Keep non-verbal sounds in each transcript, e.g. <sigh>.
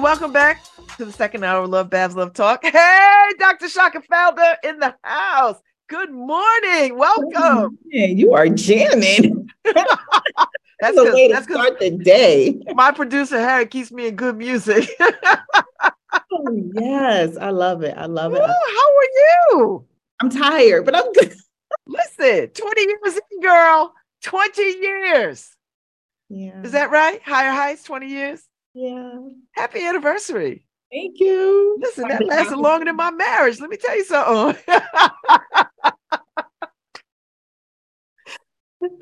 welcome back to the second hour of LoveBabz LoveTalk. Hey, Dr. Chaka Felder in the house. Good morning. Welcome. Hey, you are jamming. <laughs> That's the way to start the day. my producer Harry keeps me in good music. Oh, yes, I love it. I love Woo, it. how are you? I'm tired, but I'm good. Listen, 20 years in, girl. 20 years. Yeah. Is that right? Higher heights, 20 years. Yeah. Happy anniversary. Thank you. Listen, that lasted longer than my marriage. Let me tell you something. <laughs>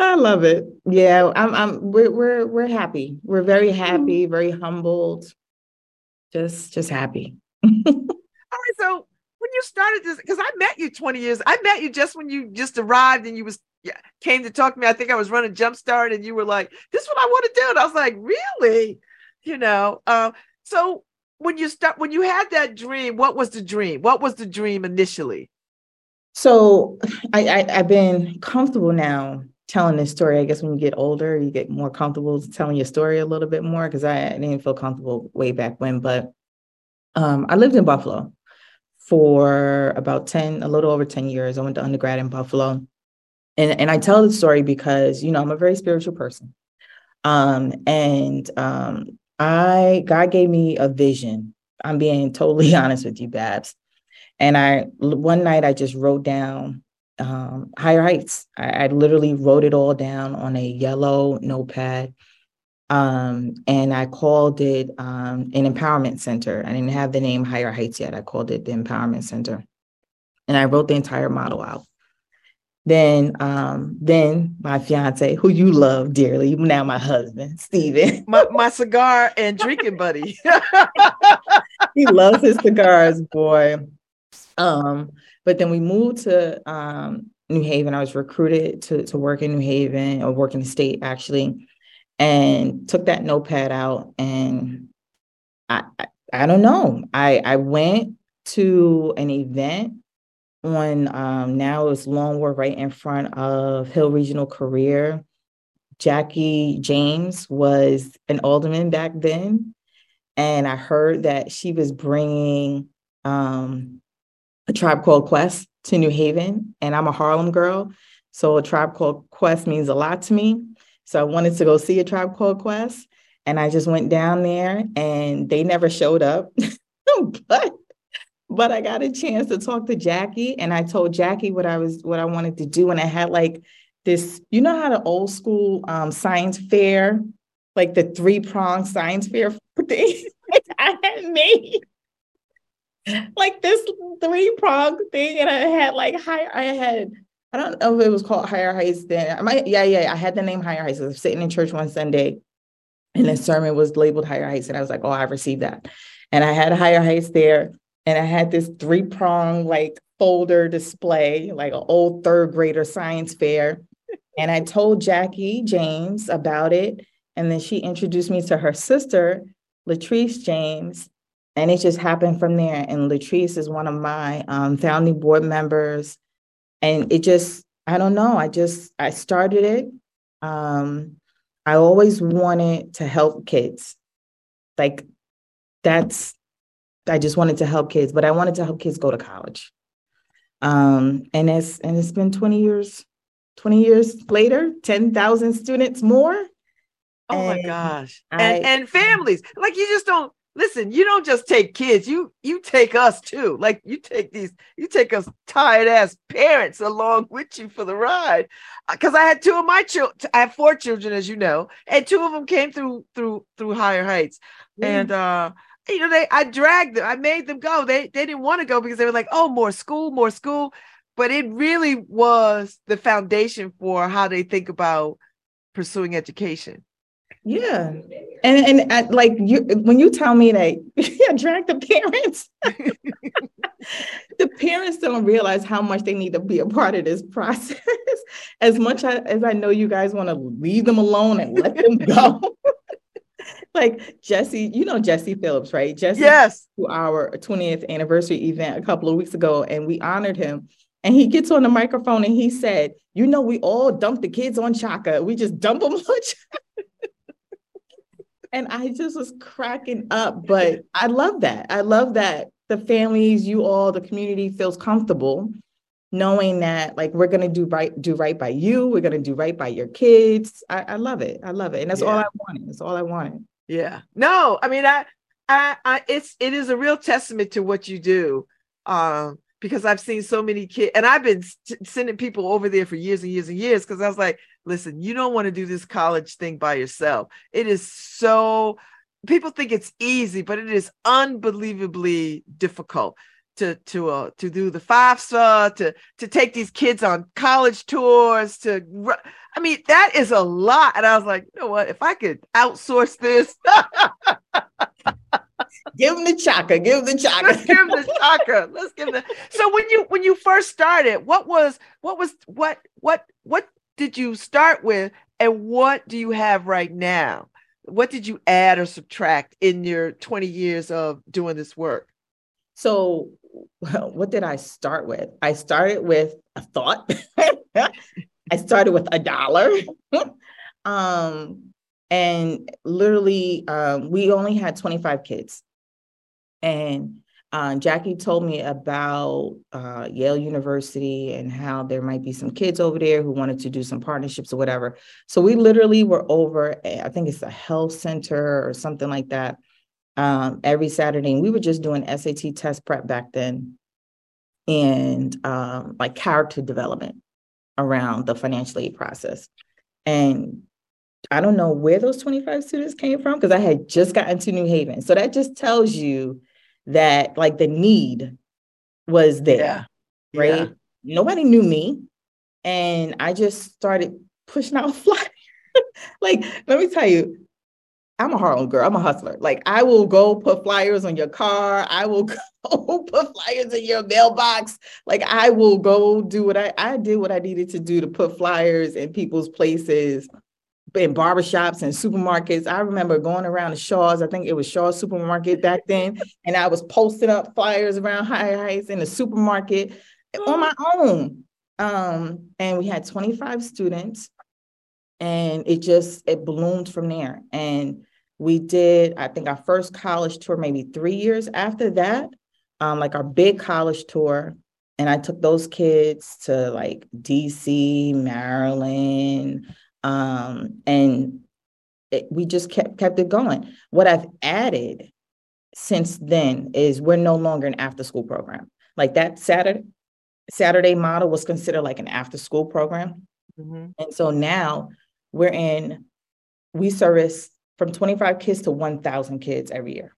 I love it. Yeah, I'm. I'm. We're we're we're happy. We're very happy. Very humbled. Just just happy. <laughs> All right, so when you started this, because I met you 20 years, I met you just when you just arrived and you was yeah, came to talk to me. I think I was running Jumpstart and you were like, this is what I want to do. And I was like, really? You know, um, so when you start when you had that dream, what was the dream? What was the dream initially? So I, I I've been comfortable now telling this story. I guess when you get older, you get more comfortable telling your story a little bit more because I, didn't feel comfortable way back when. But um, I lived in Buffalo for about 10, a little over 10 years. I went to undergrad in Buffalo. And, and I tell the story because, you know, I'm a very spiritual person. Um, and um, I God gave me a vision. I'm being totally <laughs> honest with you, Babz. And I one night I just wrote down um, higher heights. I, I literally wrote it all down on a yellow notepad. Um, and I called it um, an empowerment center. I didn't have the name Higher Heights yet. I called it the Empowerment Center. And I wrote the entire model out. Then, um, then my fiance, who you love dearly, now my husband, Steven. <laughs> My, my cigar and drinking buddy. <laughs> he loves his cigars, boy. Um, but then we moved to um, New Haven. I was recruited to, to work in New Haven or work in the state actually, and took that notepad out. And I, I, I don't know. I, I went to an event on um, now it's Longwood right in front of Hill Regional Career. Jackie James was an alderman back then. And I heard that she was bringing um, a tribe called Quest to New Haven. And I'm a Harlem girl. So a tribe called Quest means a lot to me. So I wanted to go see a tribe called Quest. And I just went down there and they never showed up. <laughs> but but I got a chance to talk to Jackie and I told Jackie what I was what I wanted to do. And I had like this, you know how the old school um, science fair, like the three prong science fair <laughs> thing <laughs> I had made like this three prong thing, and I had like high. I had I don't know if it was called Higher Heights then. I might yeah yeah I had the name Higher Heights. I was sitting in church one Sunday, and the sermon was labeled Higher Heights, and I was like, oh, I received that, and I had Higher Heights there, and I had this three prong like folder display, like an old third grader science fair, and I told Jackie James about it, and then she introduced me to her sister, Latrice James, and it just happened from there. And Latrice is one of my um, founding board members, and it just I don't know. I just I started it. Um, I always wanted to help kids, like that's I just wanted to help kids, but I wanted to help kids go to college. Um, and it's and it's been 20 years, 20 years later, 10,000 students more. Oh my gosh. I- and and families. Like you just don't listen, you don't just take kids, you you take us too. Like you take these, you take us tired ass parents along <laughs> with you for the ride. Because I had two of my children, I have four children, as you know, and two of them came through through through higher heights. And uh, you know, they I dragged them, I made them go. They they didn't want to go because they were like, oh, more school, more school. But it really was the foundation for how they think about pursuing education. Yeah. And and uh, like you when you tell me that <laughs> yeah, drag the parents, <laughs> the parents don't realize how much they need to be a part of this process. <laughs> as much as I know you guys want to leave them alone and let them go. like Jesse, you know Jesse Phillips, right? Jesse yes. to our 20th anniversary event a couple of weeks ago, and we honored him. And he gets on the microphone and he said, You know, we all dump the kids on Chaka. We just dump them on Chaka. And I just was cracking up. But I love that. I love that the families, you all, the community feels comfortable knowing that like we're gonna do right, do right by you, we're gonna do right by your kids. I, I love it. I love it. And that's yeah. all I wanted. That's all I wanted. Yeah. No, I mean, I, I, I, it's, it is a real testament to what you do. Um, because I've seen so many kids, and I've been sending people over there for years and years and years. Because I was like, listen, you don't want to do this college thing by yourself. It is so. People think it's easy, but it is unbelievably difficult to to uh, to do the FAFSA, to to take these kids on college tours, to I mean, that is a lot. And I was like, you know what? If I could outsource this, <laughs> give them the chaka, give them the chaka. Let's give them the chaka. Let's give them. So when you when you first started, what was what was what what what did you start with, and what do you have right now? What did you add or subtract in your 20 years of doing this work? So, what did I start with? I started with a thought. <laughs> I started with a dollar. <laughs> um, and literally, um, we only had 25 kids. And uh, Jackie told me about uh, Yale University and how there might be some kids over there who wanted to do some partnerships or whatever. So we literally were over, I think it's a health center or something like that, um, every Saturday. And we were just doing SAT test prep back then and um, like character development around the financial aid process. And I don't know where those 25 students came from because I had just gotten to New Haven. So that just tells you that like the need was there. Yeah. Right. Yeah. Nobody knew me. And I just started pushing out <laughs> flyers. like, let me tell you, I'm a Harlem girl. I'm a hustler. Like I will go put flyers on your car. I will <laughs> go put flyers in your mailbox. Like I will go do what I I did what I needed to do to put flyers in people's places, in barbershops and supermarkets. I remember going around the Shaw's. I think it was Shaw's supermarket back then, and I was posting up flyers around high heights in the supermarket on my own. Um, and we had 25 students and it just it bloomed from there and we did i think our first college tour maybe three years after that um, like our big college tour and i took those kids to like dc maryland um, and it, we just kept kept it going what i've added since then is we're no longer an after school program like that saturday saturday model was considered like an after school program mm-hmm. and so now we're in, we service from 25 kids to 1,000 kids every year.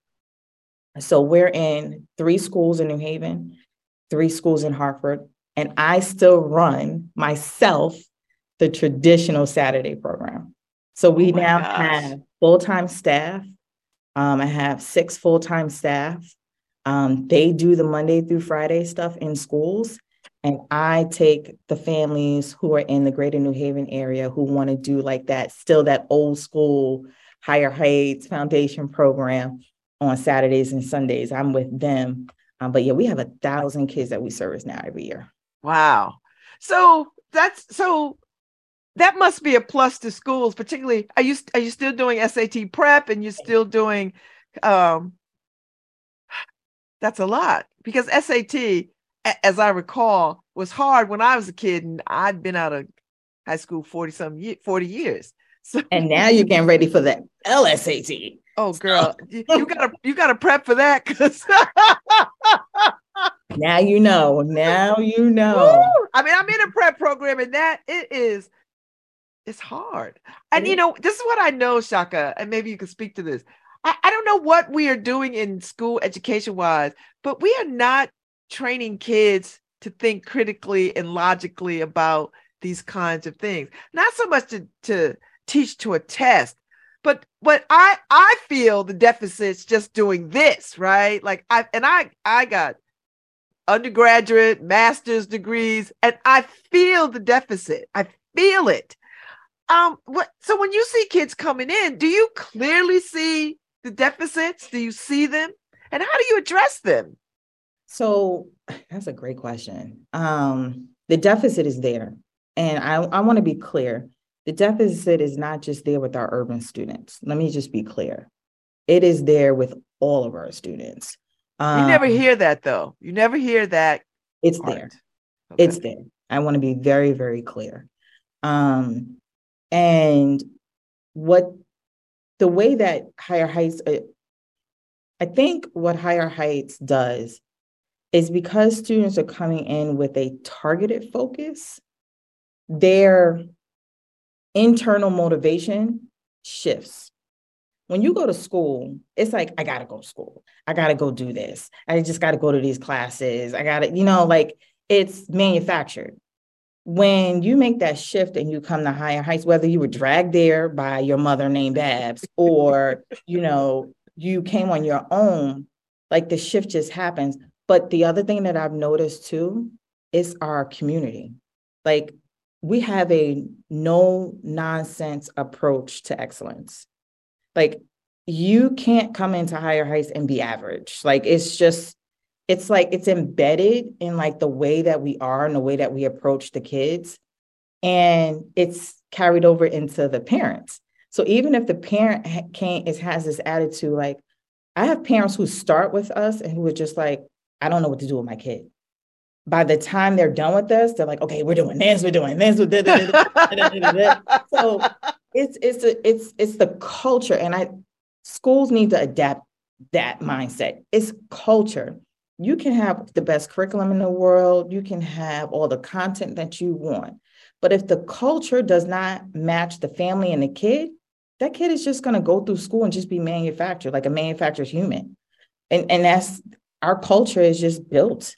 So we're in three schools in New Haven, three schools in Hartford, and I still run myself the traditional Saturday program. So we oh now gosh. have full time staff. Um, I have six full time staff. Um, they do the Monday through Friday stuff in schools. And I take the families who are in the greater New Haven area who want to do like that, still that old school higher heights foundation program on Saturdays and Sundays. I'm with them. Um, but yeah, we have a thousand kids that we service now every year. Wow. So that's so that must be a plus to schools, particularly are you are you still doing SAT prep and you're still doing um that's a lot because SAT as I recall, was hard when I was a kid and I'd been out of high school 40 some 40 years. So and now you're getting ready for the LSAT. Oh girl, you, you gotta <laughs> you gotta prep for that because now you know. Now you know. Woo! I mean, I'm in a prep program and that it is it's hard. And you know, this is what I know, Chaka, and maybe you can speak to this. I, I don't know what we are doing in school education wise, but we are not training kids to think critically and logically about these kinds of things not so much to, to teach to a test but but i i feel the deficits just doing this right like i and i i got undergraduate, master's degrees, and I feel the deficit. I feel it. Um, what so when you see kids coming in, do you clearly see the deficits? Do you see them? And how do you address them? So <sighs> that's a great question. Um, the deficit is there. And I, I want to be clear the deficit is not just there with our urban students. Let me just be clear. It is there with all of our students. Um, you never um, hear that though. You never hear that. It's part. there. Okay. It's there. I want to be very, very clear. Um, and what the way that higher heights, uh, I think what higher heights does is because students are coming in with a targeted focus, their internal motivation shifts. When you go to school, it's like, I gotta go to school. I gotta go do this. I just gotta go to these classes. I gotta, you know, like it's manufactured. When you make that shift and you come to higher heights, whether you were dragged there by your mother named Babz or, you know, you came on your own, like the shift just happens. But the other thing that I've noticed too is our community. Like we have a no nonsense approach to excellence. Like you can't come into higher heights and be average. Like it's just, it's like it's embedded in like the way that we are and the way that we approach the kids. And it's carried over into the parents. So even if the parent can't is has this attitude, like I have parents who start with us and who are just like, I don't know what to do with my kid. By the time they're done with us, they're like, okay, we're doing this, we're doing this, so it's it's a, it's it's the culture, and I schools need to adapt that mindset. It's culture. You can have the best curriculum in the world, you can have all the content that you want, but if the culture does not match the family and the kid, that kid is just going to go through school and just be manufactured like a manufactured human. And, and that's our culture is just built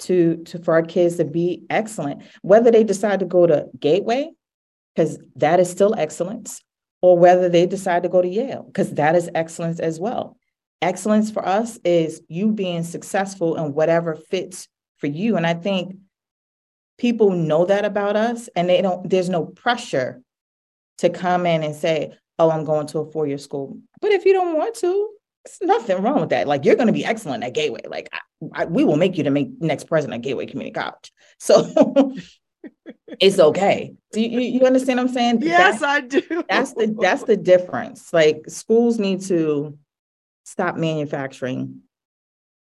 to, to for our kids to be excellent, whether they decide to go to Gateway, because that is still excellence, or whether they decide to go to Yale, because that is excellence as well. Excellence for us is you being successful in whatever fits for you. And I think people know that about us and they don't, there's no pressure to come in and say, oh, I'm going to a four year school. But if you don't want to, there's nothing wrong with that. Like you're going to be excellent at Gateway. Like I, I, we will make you to make next president of Gateway Community College. <laughs> So it's okay. Do you, you understand what I'm saying? Yes, I do. That's the that's the difference. Like schools need to stop manufacturing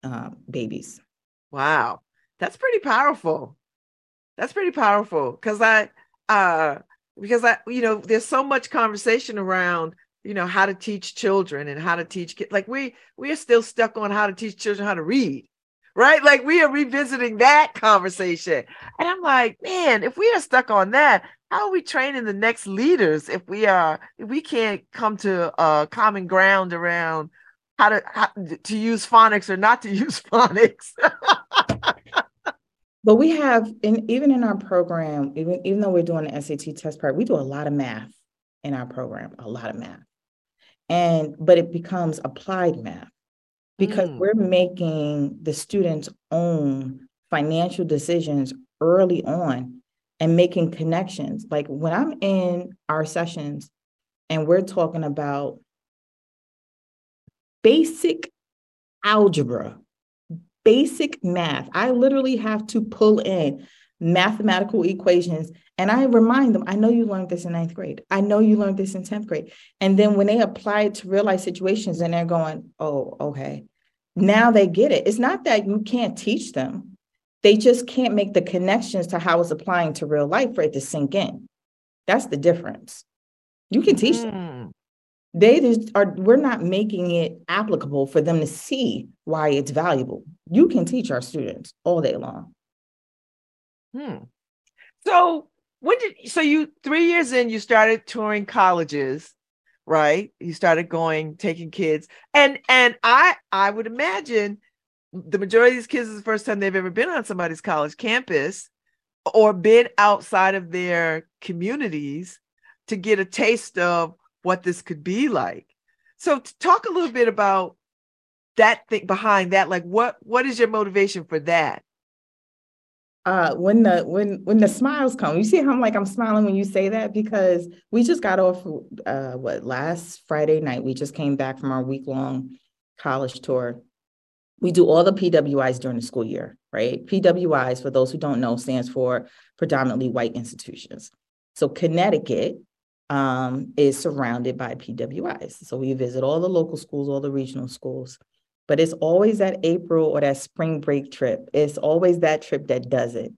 uh, babies. Wow, that's pretty powerful. That's pretty powerful because I uh because I you know there's so much conversation around you know how to teach children and how to teach kids like we we are still stuck on how to teach children how to read right like we are revisiting that conversation and i'm like man if we are stuck on that how are we training the next leaders if we are if we can't come to a common ground around how to how, to use phonics or not to <laughs> use phonics. But we have in even in our program even even though we're doing the sat test part we do a lot of math in our program a lot of math. And but it becomes applied math because mm. we're making the students own financial decisions early on and making connections. Like when i'm in our sessions and we're talking about basic algebra basic math i literally have to pull in mathematical equations. And I remind them, I know you learned this in ninth grade. I know you learned this in 10th grade. And then when they apply it to real life situations and they're going, oh, okay. Now they get it. It's not that you can't teach them, they just can't make the connections to how it's applying to real life for it to sink in. That's the difference. You can teach them. Hmm. They just are, we're not making it applicable for them to see why it's valuable. You can teach our students all day long. Hmm. So when did so you three years in you started touring colleges, right? You started going taking kids, and and I I would imagine the majority of these kids is the first time they've ever been on somebody's college campus or been outside of their communities to get a taste of what this could be like. So talk a little bit about that thing behind that like what what is your motivation for that? Uh when the when when the smiles come you see how i'm like i'm smiling when you say that because we just got off uh what last friday night we just came back from our week long college tour. We do all the pwis during the school year right? Pwis for those who don't know stands for predominantly white institutions. So connecticut um, is surrounded by pwis so we visit all the local schools all the regional schools but it's always that April or that spring break trip. It's always that trip that does it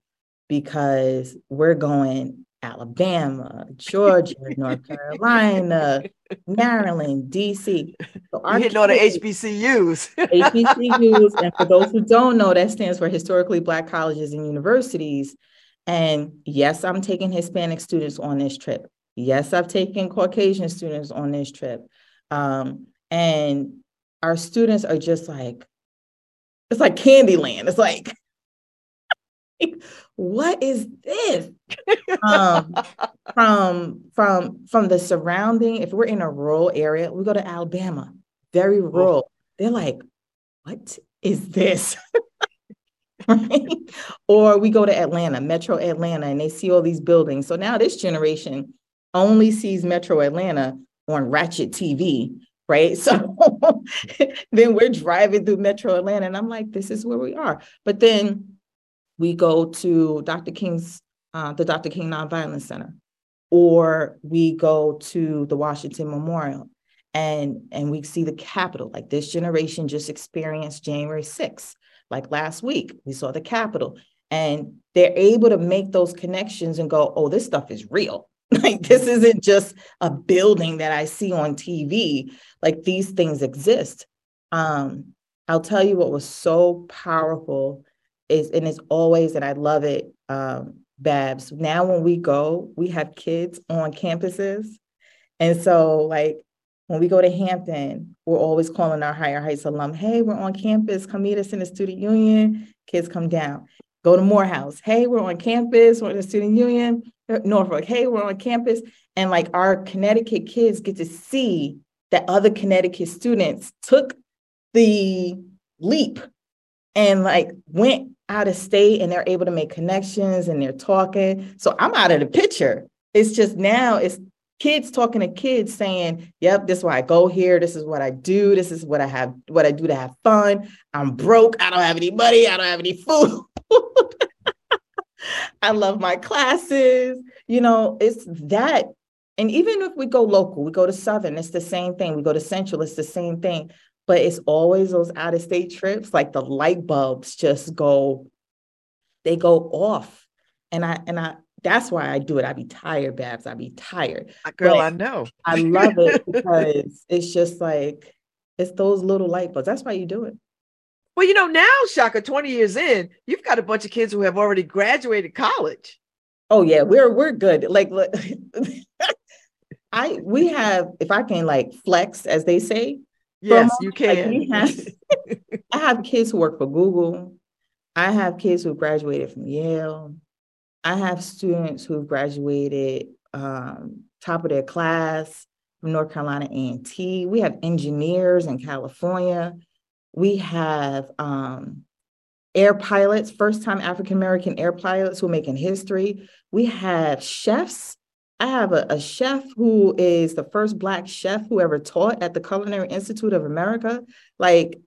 because we're going Alabama, Georgia, <laughs> North Carolina, Maryland, DC. So You're hitting all the HBCUs. HBCUs. And for those who don't know, that stands for Historically Black Colleges and Universities. And yes, I'm taking Hispanic students on this trip. Yes, I've taken Caucasian students on this trip. Um, and our students are just like, it's like Candyland. It's like, <laughs> what is this? um, <laughs> from from from the surrounding, if we're in a rural area, we go to Alabama, very rural. They're like, what is this? <laughs> right? Or we go to Atlanta, Metro Atlanta, and they see all these buildings. So now this generation only sees Metro Atlanta on Ratchet TV right? <laughs> So then we're driving through Metro Atlanta, and I'm like, this is where we are. But then we go to Dr. King's, uh, the Dr. King Nonviolence Center, or we go to the Washington Memorial, and and we see the Capitol. Like this generation just experienced January 6th. Like last week, we saw the Capitol, and they're able to make those connections and go, oh, this stuff is real <laughs> Like this isn't just a building that I see on TV. Like these things exist. Um, I'll tell you what was so powerful is, and it's always, and I love it, um, Babz. Now when we go, we have kids on campuses. And so like when we go to Hampton, we're always calling our higher heights alum, hey, we're on campus, come meet us in the student union. Kids come down. Go to Morehouse. Hey, we're on campus, we're in the student union. Uh, Norfolk, hey, we're on campus. And like our Connecticut kids get to see that other Connecticut students took the leap and like went out of state and they're able to make connections and they're talking. So I'm out of the picture. It's just now it's kids talking to kids saying, Yep, this is why I go here. This is what I do. This is what I have, what I do to have fun. I'm broke. I don't have any money. I don't have any food. <laughs> I love my classes. You know, it's that. And even if we go local, we go to Southern, it's the same thing. We go to Central, it's the same thing. But it's always those out of state trips, like the light bulbs just go, they go off. And I, and I, that's why I do it. I be tired, Babz. I be tired. Ah, girl, but I know. I love it <laughs> because it's just like, it's those little light bulbs. That's why you do it. Well, you know, now, Chaka, 20 years in, you've got a bunch of kids who have already graduated college. Oh, yeah, we're we're good. Like look, <laughs> I we have, if I can like flex, as they say. Yes, you can. Like have, I have kids who work for Google. I have kids who graduated from Yale. I have students who graduated um, top of their class from North Carolina A&T. We have engineers in California we have um, air pilots, first time African American air pilots who are making history. We have chefs. I have a, a, chef who is the first Black chef who ever taught at the Culinary Institute of America. Like,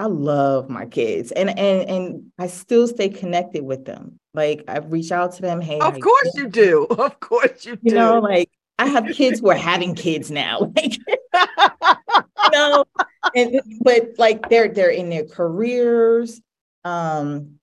I love my kids, and and and I still stay connected with them. Like, I reach out to them. Hey, of course you do. <laughs> Of course you do. You know, like I have kids who are having kids now. <laughs> Like, <laughs> know, and but like they're they're in their careers. Um,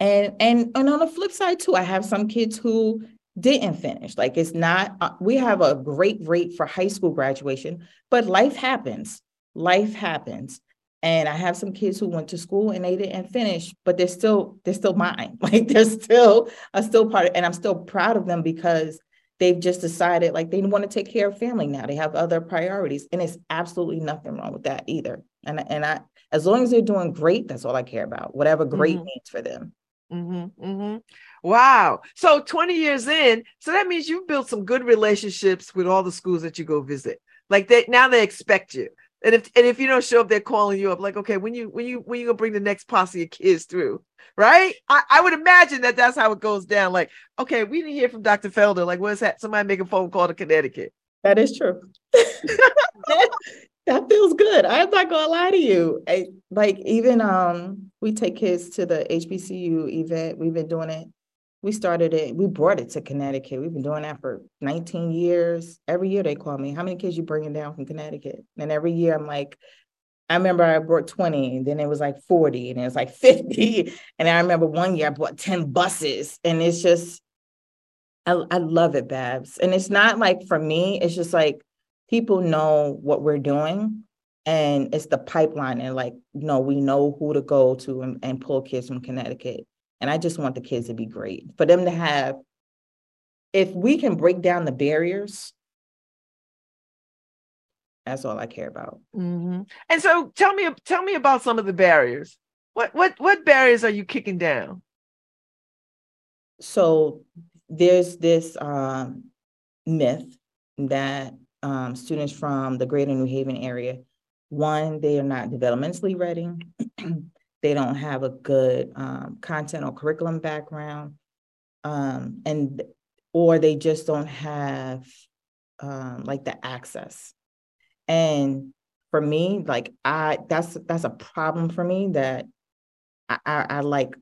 and and and on the flip side too, I have some kids who didn't finish. Like it's not. Uh, we have a great rate for high school graduation, but life happens. Life happens. And I have some kids who went to school and they didn't finish, but they're still they're still mine. <laughs> Like they're still a still part of, and I'm still proud of them because they've just decided like they want to take care of family now. They have other priorities, and it's absolutely nothing wrong with that either. And and I, as long as they're doing great, that's all I care about. Whatever great mm-hmm. means for them. Mm-hmm, mm-hmm. Wow. So 20 years in, so that means you've built some good relationships with all the schools that you go visit. Like they now they expect you. And if and if you don't show up, they're calling you up. Like, okay, when you when you when you gonna bring the next posse of kids through, right? I, I would imagine that that's how it goes down. Like, okay, we didn't hear from Dr. Felder. Like, what's that? Somebody make a phone call to Connecticut. That is true. <laughs> that feels good. I'm not gonna lie to you. I, like even um, we take kids to the HBCU event. We've been doing it. We started it. We brought it to Connecticut. We've been doing that for 19 years. Every year they call me. How many kids you bringing down from Connecticut? And every year I'm like, I remember I brought 20, and then it was like 40, and it was like <laughs> 50. And I remember one year I bought 10 buses, and it's just, I, I love it, Babz. And it's not like for me, it's just like people know what we're doing and it's the pipeline and like you know we know who to go to and, and pull kids from connecticut and i just want the kids to be great for them to have if we can break down the barriers that's all i care about mm-hmm. and so tell me tell me about some of the barriers what what what barriers are you kicking down so there's this um, myth that um, students from the greater New Haven area, one, they are not developmentally ready. <clears throat> they don't have a good um, content or curriculum background. Um, and or they just don't have um, like the access. And for me, like I that's that's a problem for me that I, I, I like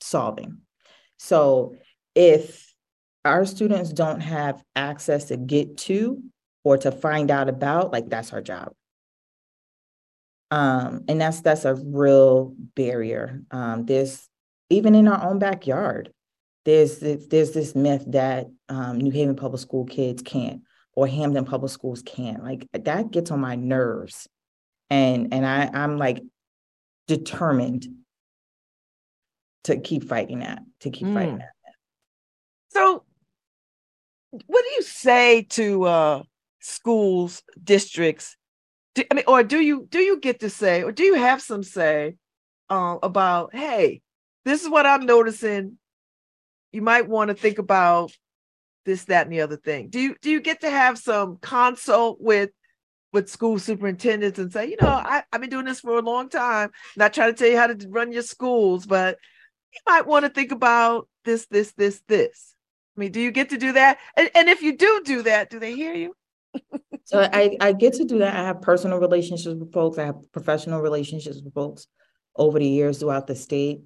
solving. So if our students don't have access to get to or to find out about, like that's our job. Um, and that's that's a real barrier. Um, there's even in our own backyard, there's this, there's this myth that um, New Haven public school kids can't or Hamden public schools can't. Like that gets on my nerves, and and I I'm like determined to keep fighting that to keep mm. fighting that. So, what do you say to uh, schools, districts? Do, I mean, or do you do you get to say, or do you have some say uh, about, hey, this is what I'm noticing. You might want to think about this, that, and the other thing. Do you do you get to have some consult with with school superintendents and say, you know, I, I've been doing this for a long time, not trying to tell you how to run your schools, but you might want to think about this, this, this, this. I mean, do you get to do that? And, and if you do do that, do they hear you? So I, I get to do that. I have personal relationships with folks. I have professional relationships with folks over the years throughout the state.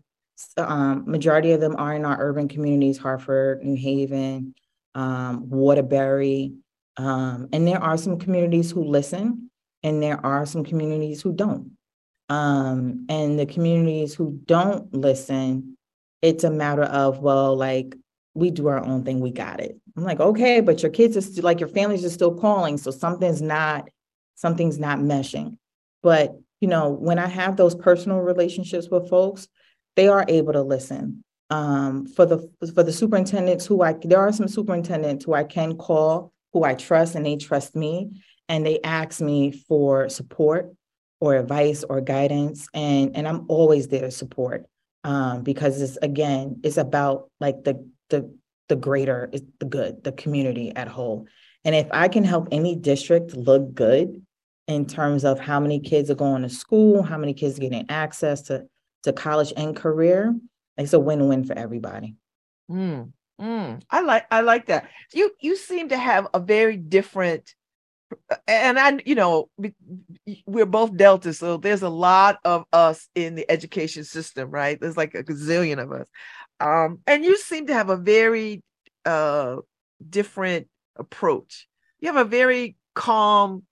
Um, majority of them are in our urban communities, Hartford, New Haven, um, Waterbury. Um, and there are some communities who listen and there are some communities who don't. Um, and the communities who don't listen, it's a matter of, well, like we do our own thing, we got it. I'm like, okay, but your kids are still like your families are still calling. So something's not, something's not meshing. But you know, when I have those personal relationships with folks, they are able to listen. Um, for the for the superintendents who I there are some superintendents who I can call, who I trust and they trust me, and they ask me for support or advice or guidance, and and I'm always there to support um, because it's again it's about like the the the greater is the good, the community at whole. And if I can help any district look good in terms of how many kids are going to school, how many kids getting access to, to college and career, it's a win-win for everybody. Mm, mm. I like I like that. You you seem to have a very different and I, you know, we're both Delta, so there's a lot of us in the education system, right? There's like a gazillion of us. Um, and you seem to have a very uh, different approach. You have a very calm,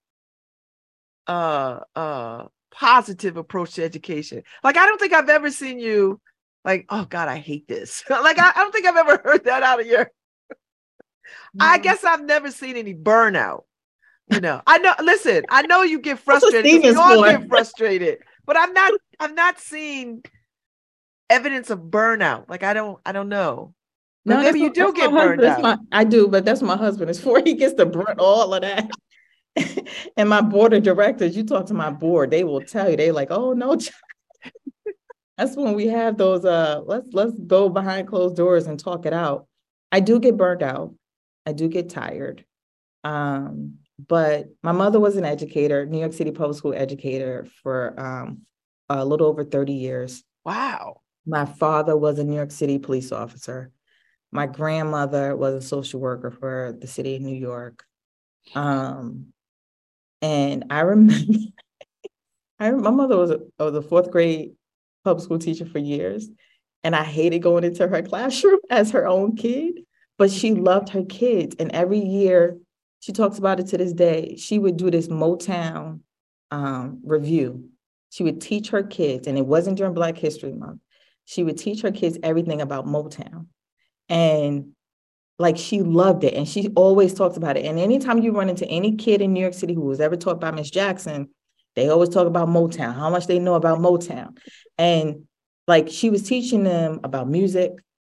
uh, uh, positive approach to education. Like I don't think I've ever seen you like, oh God, I hate this. <laughs> like I, I, don't think I've ever <laughs> heard that out of your. <laughs> I guess I've never seen any burnout. You know, I know. Listen, I know you get frustrated. You all get frustrated, but I'm not. I'm not seeing evidence of burnout. Like I don't, I don't know. no, maybe you do get burned out. My, I do, but that's my husband. It's for he gets to burn all of that. <laughs> and my board of directors, you talk to my board, they will tell you, they like, oh no. <laughs> that's when we have those uh let's let's go behind closed doors and talk it out. I do get burned out. I do get tired. Um, but my mother was an educator, New York City public school educator for um, a little over 30 years. Wow. My father was a New York City police officer. My grandmother was a social worker for the city of New York. Um, and I remember, <laughs> I my mother was a, was a fourth grade public school teacher for years, and I hated going into her <laughs> classroom as her own kid, but she loved her kids, and every year she talks about it to this day. She would do this Motown um, review. She would teach her kids, and it wasn't during Black History Month. She would teach her kids everything about Motown. And like she loved it. And she always talks about it. And anytime you run into any kid in New York City who was ever taught by Miss Jackson, they always talk about Motown, how much they know about Motown. And like she was teaching them about music,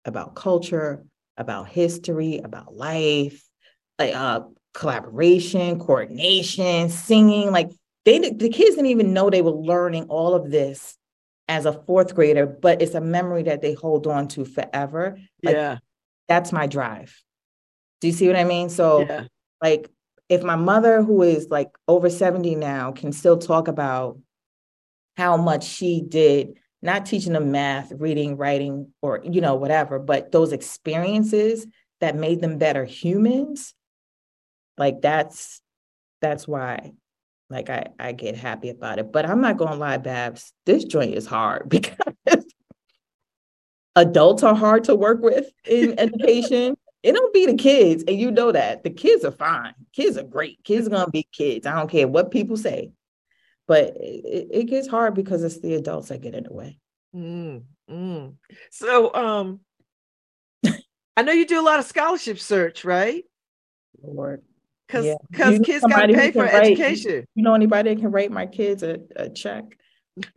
about culture, about history, about life, like uh, collaboration, coordination, singing. Like they the kids didn't even know they were learning all of this as a fourth grader, but it's a memory that they hold on to forever. Like, yeah. That's my drive. Do you see what I mean? So Yeah. like if my mother who is like over 70 now can still talk about how much she did not teaching them math reading writing or you know whatever but those experiences that made them better humans like that's that's why like i i get happy about it but i'm not gonna lie babs this joint is hard <laughs> because adults are hard to work with in <laughs> education. It don't be the kids and you know that. The kids are fine. Kids are great. Kids are gonna be kids. I don't care what people say. But it, it gets hard because it's the adults that get in the way. Mm, mm. So, um, <laughs> I know you do a lot of scholarship search, right? Lord. Because Yeah. kids got to pay for write- education. you know anybody that can write my kids a, a check <laughs>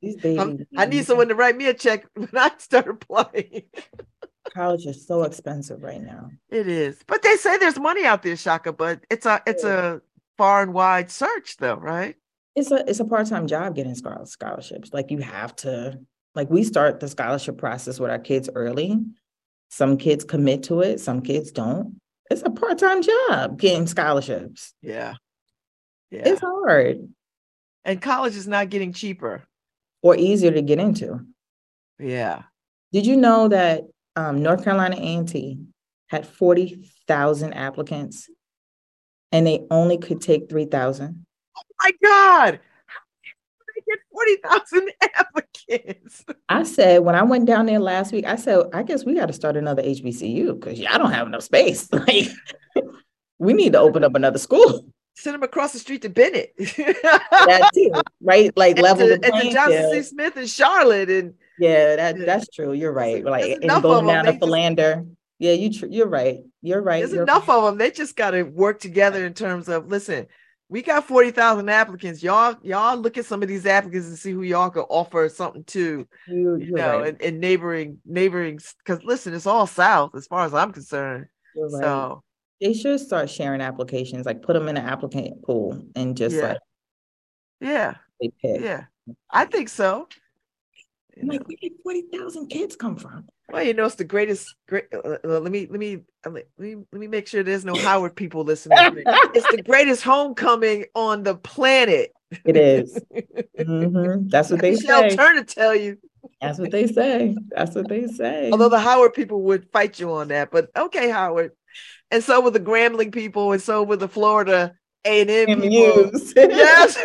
these babies I'm- I need someone to write me a check <laughs> when I start applying. college is so expensive right now It is, but they say there's money out there, Chaka. But it's a it's a far and wide search, though, right? it's a it's a part-time job getting schol- scholarships like you have to like we start the scholarship process with our kids early some kids commit to it some kids don't it's a part-time job getting scholarships Yeah, yeah. it's hard and college is not getting cheaper. or easier to get into Yeah. did you know that um, north carolina a&t had 40000 applicants and they only could take 3000 Oh My God, how did they get forty thousand <laughs> applicants? I said when I went down there last week, I said, I guess we got to start another HBCU because y'all don't have enough space. <laughs> Like, we need to open up another school. Send them across the street to Bennett. <laughs> That too, right? Like and level to, the and to Johnson C. Smith and Charlotte, and Yeah, that that's true. You're right. Like, and enough go down to just- Philander. Yeah, you tr- you're right. You're right. there's You're enough of them. They just got to work together in terms of listen. We got forty thousand applicants. Y'all, y'all look at some of these applicants and see who y'all could offer something to. You, You know, right. in, in neighboring neighboring. Because listen, it's all South as far as I'm concerned. You're right. So They should start sharing applications, like put them in an applicant pool and just Yeah. like yeah, they pick. yeah, I think so. I'm like, where did 40,000 kids come from? Well, you know, it's the greatest. Great. Uh, uh, let me let me uh, let me let me make sure there's no Howard people listening. <laughs> It's the greatest homecoming on the planet. It is. Mhm. That's what <laughs> they say. Michelle say. Turner tell you. That's what they say. That's what they say. Although the Howard people would fight you on that, but okay, Howard. And so would the Grambling people, and so would the Florida A and M people. <laughs> Yes.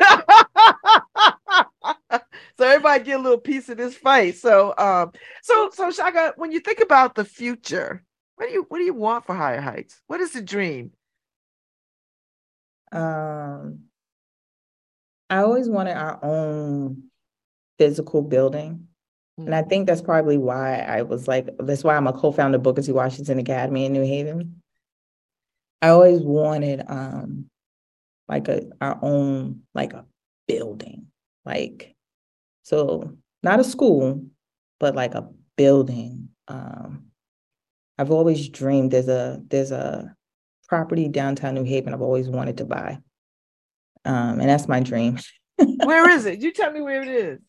So everybody get a little piece of this fight. So um, so so Chaka, when you think about the future, what do you what do you want for higher heights? What is the dream? um, I always wanted our own physical building. And I think that's probably why I was like, that's why I'm a co-founder of Booker T. Washington Academy in New Haven. I always wanted um like a our own like a building. Like so not a school, but like a building. Um I've always dreamed there's a there's a property downtown New Haven I've always wanted to buy. Um and that's my dream. <laughs> Where is it? You tell me where it is.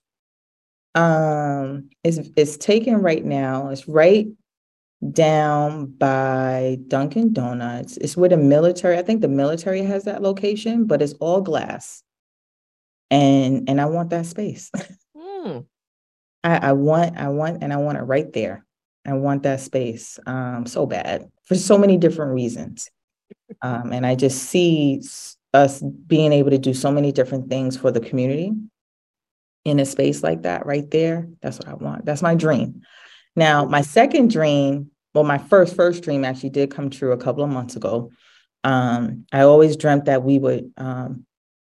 Um, it's it's taken right now. It's right down by Dunkin' Donuts. It's where the military, I think the military has that location, but it's all glass. And and I want that space. <laughs> Mm. I, I want, I want, and I want it right there. I want that space um, so bad <laughs> for so many different reasons. Um, and I just see us being able to do so many different things for the community in a space like that right there. That's what I want. That's my dream. Now, my second dream, well, my first first dream actually did come true a couple of months ago. Um, I always dreamt that we would um,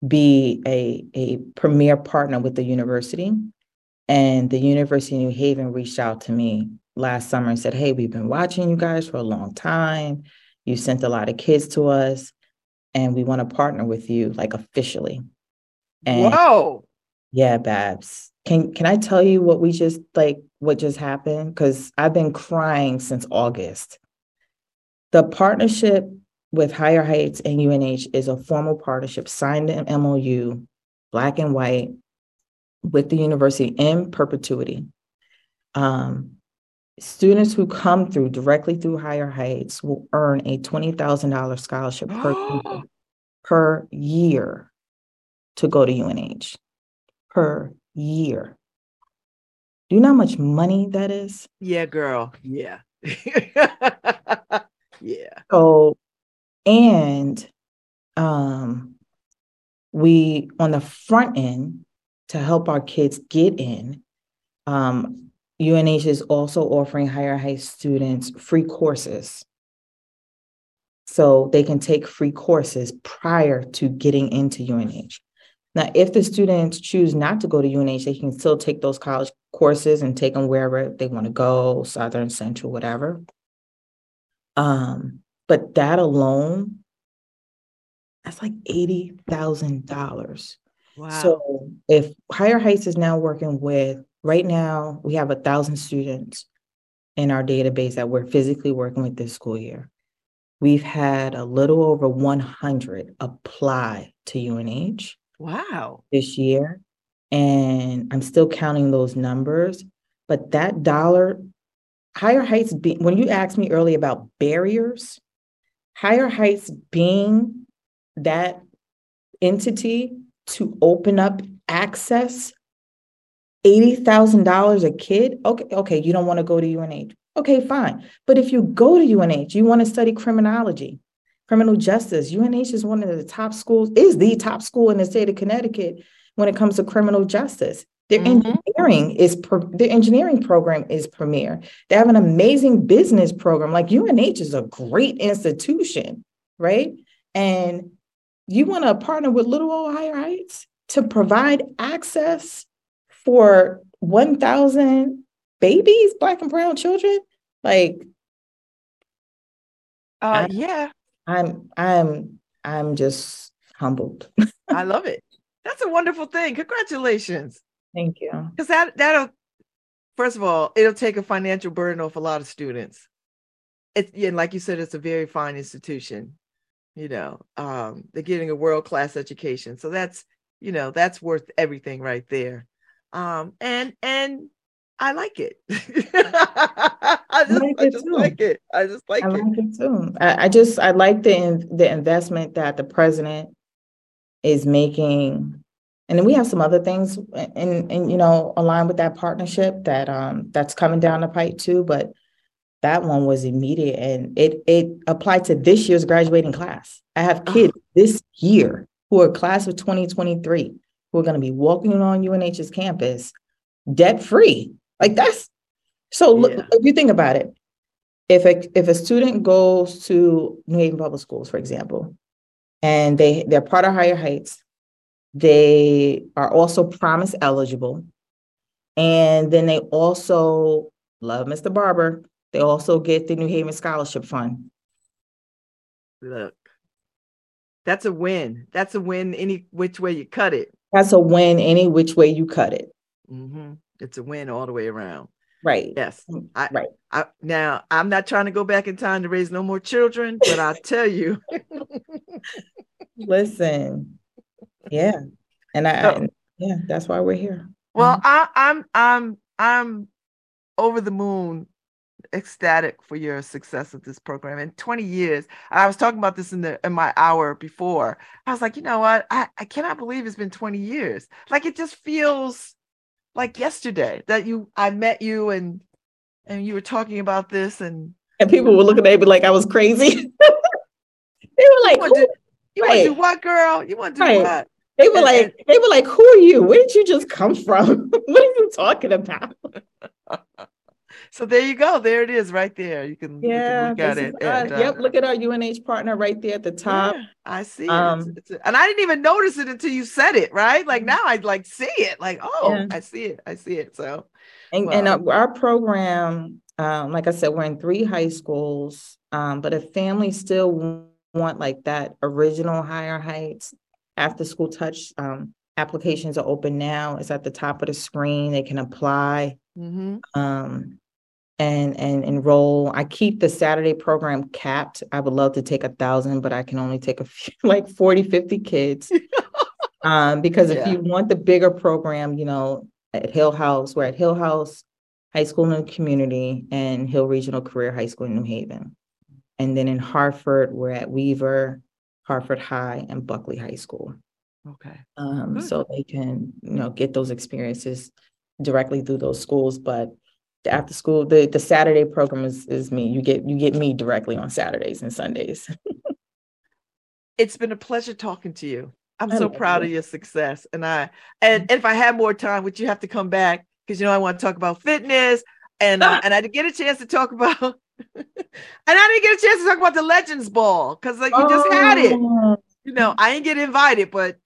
be a, a premier partner with the university. And the University of New Haven reached out to me last summer and said, Hey, we've been watching you guys for a long time. You sent a lot of kids to us, and we want to partner with you, like officially. And Whoa. Yeah, Babz. Can can I tell you what we just like what just happened? Because I've been crying since August. The partnership with Higher Heights and UNH is a formal partnership signed in MOU, black and white, with the university in perpetuity. Um, students who come through directly through Higher Heights will earn a $20,000 scholarship per, <gasps> per year to go to UNH per year. Do you know how much money that is? Yeah, girl. Yeah. <laughs> yeah. So, and um, we on the front end to help our kids get in. Um, UNH is also offering higher high students free courses. So they can take free courses prior to getting into UNH. Now, if the students choose not to go to UNH, they can still take those college courses and take them wherever they want to go, Southern, Central, whatever. Um, but that alone, that's like $80,000. Wow. So if Higher Heights is now working with, right now, we have a thousand students in our database that we're physically working with this school year. We've had a little over 100 apply to UNH. Wow. This year. And I'm still counting those numbers. But that dollar, Higher Heights, be, when you asked me earlier about barriers, Higher Heights being that entity to open up access $80,000 a kid. Okay, okay, you don't want to go to UNH. Okay, fine. But if you go to UNH, you want to study criminology, criminal justice. UNH is one of the top schools, is the top school in the state of Connecticut when it comes to criminal justice. Their mm-hmm. engineering is their engineering program is premier. They have an amazing business program. Like UNH is a great institution, right? And you want to partner with Little Heights to provide access for 1,000 babies, Black and Brown children? Like, uh, I, yeah, I'm, I'm, I'm just humbled. I love it. That's a wonderful thing. Congratulations. Thank you. Because that that'll first of all, it'll take a financial burden off a lot of students. It's and like you said, it's a very fine institution you know um, they're getting a world-class education. So that's you know that's worth everything right there. Um, and and i like it. <laughs> I just, like, I just like it. I just like, I like it. it too. I, I just i like the the investment that the president is making. And then we have some other things and and you know aligned with that partnership that um that's coming down the pipe too but that one was immediate and it it applied to this year's graduating class. I have oh. kids oh. this year who are class of 2023 who are going to be walking on UNH's campus debt free. Like that's so look, yeah. if you think about it, if a if a student goes to New Haven Public Schools, for example, and they they're part of Higher Heights, they are also promise eligible, and then they also love Mr. Barber they also get the New Haven Scholarship Fund. Look, that's a win. That's a win any which way you cut it. That's a win any which way you cut it. Mm-hmm. It's a win all the way around. Right. Yes. I, right. I, now, I'm not trying to go back in time to raise no more children, but I'll tell you. <laughs> Listen. Yeah. And I, I, yeah, that's why we're here. Well, mm-hmm. I, I'm I'm I'm over the moon ecstatic for your success of this program in 20 years. I was talking about this in the in my hour before. I was like, you know what? I, I cannot believe it's been 20 years. Like it just feels like yesterday that you I met you and and you were talking about this and and people were looking at me like I was crazy. <laughs> they were like, you want to, you right. do what, girl? You want to do right. what? They were like, they were like, who are you? Where did you just come from? <laughs> what are you talking about? <laughs> so there you go. There it is, right there. You can, yeah, you can look at it. Uh, yep, look at our UNH partner right there at the top. Yeah, I see um, it. It's, it's, and I didn't even notice it until you said it. Right? Like mm-hmm. now, I like see it. Like, oh, yeah. I see it. I see it. So, and, well. and uh, our program, um, like I said, we're in three high schools. Um, but if families still want like that original higher heights after school touch um, applications are open now it's at the top of the screen they can apply mm-hmm. um, and and enroll i keep the saturday program capped i would love to take a thousand but i can only take a <laughs> few like 40 50 kids <laughs> um, because if you want the bigger program you know at hill house we're at hill house high school in the community and hill regional career high school in new haven and then in Hartford, we're at Weaver, Hartford High, and Buckley High School. Okay. Um, so they can, you know, get those experiences directly through those schools. But the after school, the the Saturday program is is me. You get you get me directly on Saturdays and Sundays. <laughs> it's been a pleasure talking to you. I'm I so proud you. of your success. And I and, and if I had more time, would you have to come back? Because you know I want to talk about fitness and uh, <laughs> and I didn't get a chance to talk about <laughs> and I didn't get a chance to talk about the Legends Ball because like you just had it. Oh. You know, I didn't get invited, but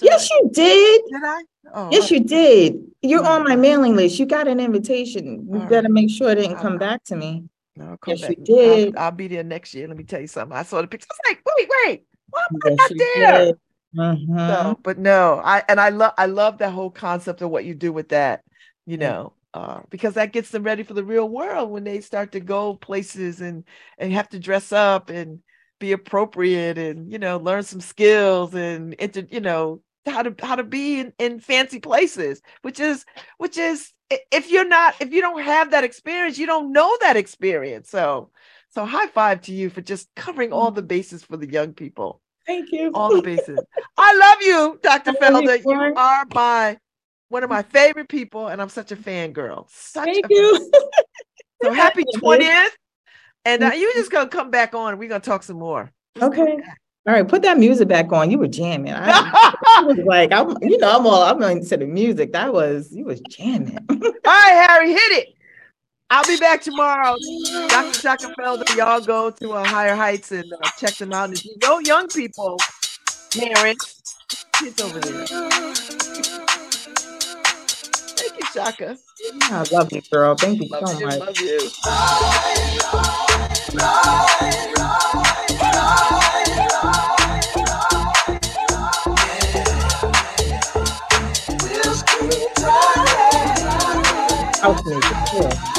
yes, right. you did. Did I? Oh, yes, you did. You're on my mailing list. You got an invitation. You better make sure it didn't come back to me. No, yes, back. you did. I'll, I'll, be there next year. Let me tell you something. I saw the picture. I was like, wait, wait, why am I not there? Mm-hmm. So, but no, I and I love I love that whole concept of what you do with that. You know, uh, because that gets them ready for the real world when they start to go places and and have to dress up and be appropriate and you know learn some skills and inter, you know how to how to be in, in fancy places which is which is if you're not if you don't have that experience you don't know that experience. So so high five to you for just covering all the bases for the young people. Thank you. All the bases. I love you dr felder. You are my one of my favorite people, and I'm such a fangirl. Such Thank a you. so <laughs> happy 20th. And uh, you're just gonna come back on. And we're gonna talk some more. Okay. All right, put that music back on. You were jamming. I, I <laughs> was like, I'm, you know, I'm all I'm going into the music. That was you was jamming. <laughs> all right, Harry, hit it. I'll be back tomorrow. Dr. Chaka Felder, y'all go to uh, Higher Heights and uh, check them out. And if you know young people, parents, kids over there. Thank you, Chaka. I love you, girl. Thank you love so you, much. Love you. House music, yeah.